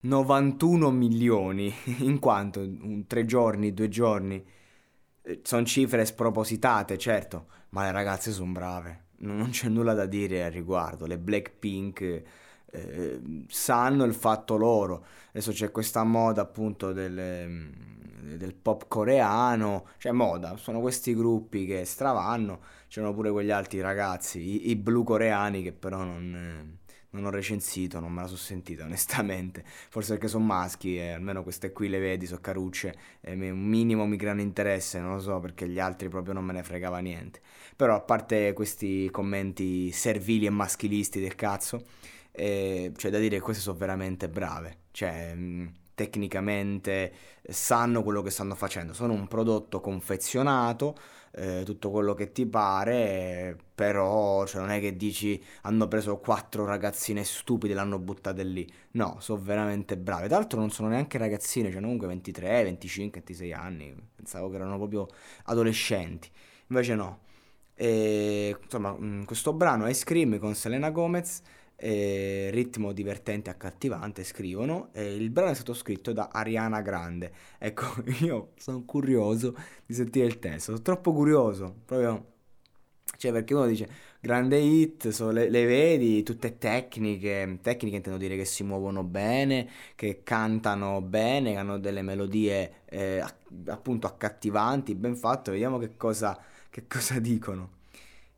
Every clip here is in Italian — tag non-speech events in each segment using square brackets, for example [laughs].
91 milioni, [laughs] in quanto? Un, tre giorni, due giorni, eh, sono cifre spropositate, certo, ma le ragazze sono brave, non c'è nulla da dire al riguardo, le Blackpink eh, sanno il fatto loro, adesso c'è questa moda appunto del, del pop coreano, cioè moda, sono questi gruppi che stravanno, c'erano pure quegli altri ragazzi, i, i blu coreani che però non non ho recensito, non me la sono sentita [laughs] onestamente, forse perché sono maschi e almeno queste qui le vedi, sono carucce e un minimo mi creano interesse, non lo so perché gli altri proprio non me ne fregava niente. Però a parte questi commenti servili e maschilisti del cazzo, eh, c'è da dire che queste sono veramente brave, cioè mh, tecnicamente sanno quello che stanno facendo, sono un prodotto confezionato eh, tutto quello che ti pare, però cioè, non è che dici hanno preso quattro ragazzine stupide e l'hanno buttate lì. No, sono veramente brave. Tra l'altro non sono neanche ragazzine, cioè comunque 23, 25, 26 anni. Pensavo che erano proprio adolescenti. Invece no. E, insomma, mm, questo brano Ice Cream con Selena Gomez eh, ritmo divertente e accattivante, scrivono. E il brano è stato scritto da Ariana Grande. Ecco, [laughs] io sono curioso di sentire il testo, sono troppo curioso, proprio... Cioè, perché uno dice, grande hit, so, le, le, vedi, tutte tecniche, tecniche intendo dire che si muovono bene, che cantano bene, che hanno delle melodie eh, appunto accattivanti, ben fatto, vediamo che cosa, che cosa [laughs] dicono.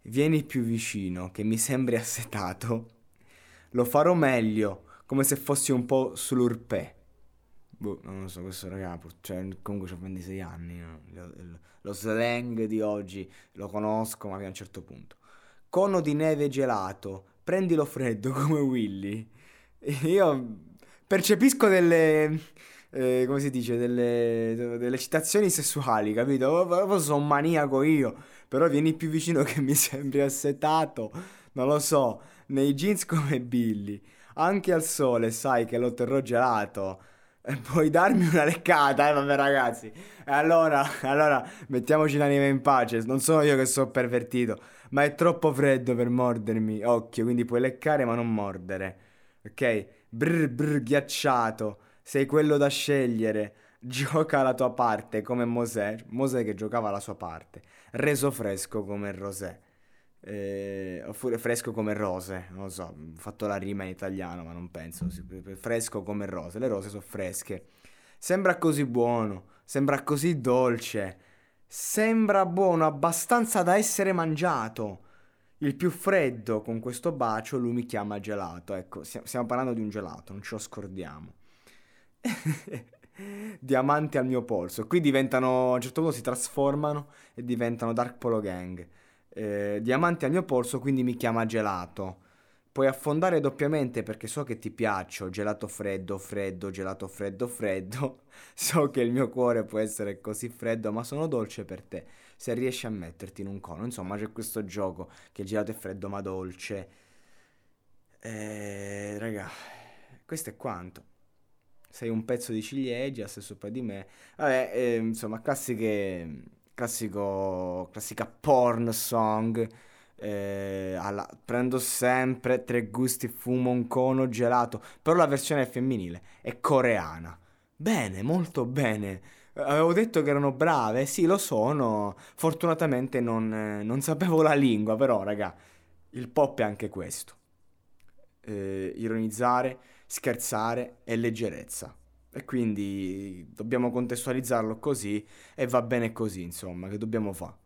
Vieni più vicino, che mi sembri assetato lo farò meglio, come se fossi un po' sull'urpè. Boh, non lo so, questo raga, cioè, comunque ho 26 anni, no? lo, lo, slang di oggi lo conosco, ma a un certo punto. Cono di neve gelato, prendilo freddo [laughs] come Willy. Io percepisco delle... Eh, come si dice, delle, delle citazioni sessuali, capito? Sono maniaco io, però vieni più vicino [laughs] che mi sembri assetato, non lo so nei jeans come Billy. Anche al sole sai che lo terrò gelato. E puoi darmi una leccata, eh vabbè ragazzi. E allora, [laughs] allora, mettiamoci l'anima in pace. Non sono io che sono pervertito, ma è troppo freddo per mordermi. Occhio, quindi puoi leccare ma non mordere. Ok? Brr brr ghiacciato. Sei quello da scegliere. [laughs] Gioca la tua parte come Mosè. Mosè che giocava la sua parte. Reso fresco come Rosè eh, oppure fresco come rose, non lo so, ho fatto la rima in italiano, ma non penso, fresco come rose, le rose sono fresche. Sembra così buono, sembra così dolce, sembra buono abbastanza da essere mangiato. Il più freddo con questo bacio lui mi chiama gelato. Ecco, stiamo parlando di un gelato, non ce lo scordiamo. [laughs] Diamanti al mio polso. Qui diventano, a un certo punto si trasformano e diventano Dark Polo Gang eh, diamanti al mio polso, quindi mi chiama gelato. Puoi affondare doppiamente perché so che ti piaccio, gelato freddo, freddo, gelato freddo, freddo. [laughs] So che il mio cuore può essere così freddo, ma sono dolce per te. Se riesci a metterti in un cono, insomma, c'è questo gioco che il gelato è freddo ma dolce. Eh, raga, questo è quanto. Sei un pezzo di ciliegia, sei sopra di me. Vabbè, eh, insomma, classiche classico, classica porn song. Eh, alla, prendo sempre tre gusti, fumo un cono gelato. Però la versione femminile è coreana. Bene, molto bene. Avevo detto che erano brave, sì, lo sono. Fortunatamente non, eh, non sapevo la lingua, però, raga, il pop è anche questo. Eh, ironizzare, scherzare e leggerezza. E quindi dobbiamo contestualizzarlo così e va bene così, insomma, che dobbiamo fare?